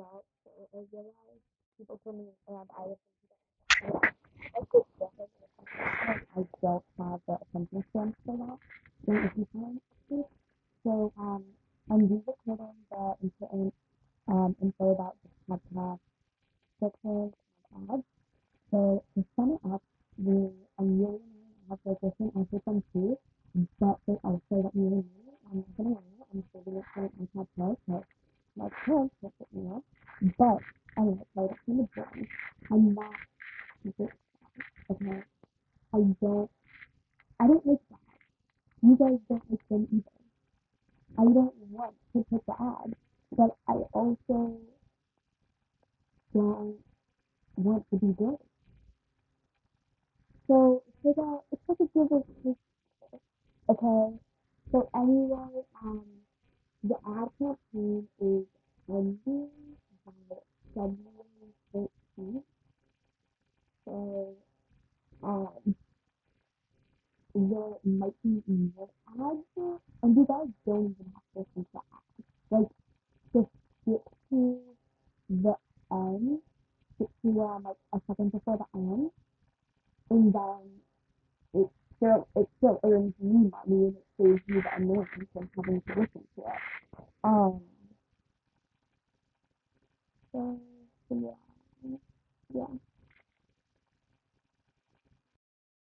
out, so I people me and I I could I don't have the attention for that. So if you can so um I'm re-recording the important um info about the podcast pictures and ads. So to sum it up, we I'm really have like different answers from too, but they also let me really I'm gonna I'm saving it for an iPad Pro, up. But so that's kind of boring. I'm not okay. I don't I don't like that. You guys don't like them either. I don't want to put the ad, but I also don't want to be good. So for that, it's like a give take. Okay. So anyway, um, the ad campaign is ending by February 13th. So um, there might be more ads, and you guys don't even have to listen to ads. Like, just skip to the end, skip to um, like a second before the end, and then it still it still earns you money and it saves you the annoyance of having to listen to it. Um. So, so yeah, yeah.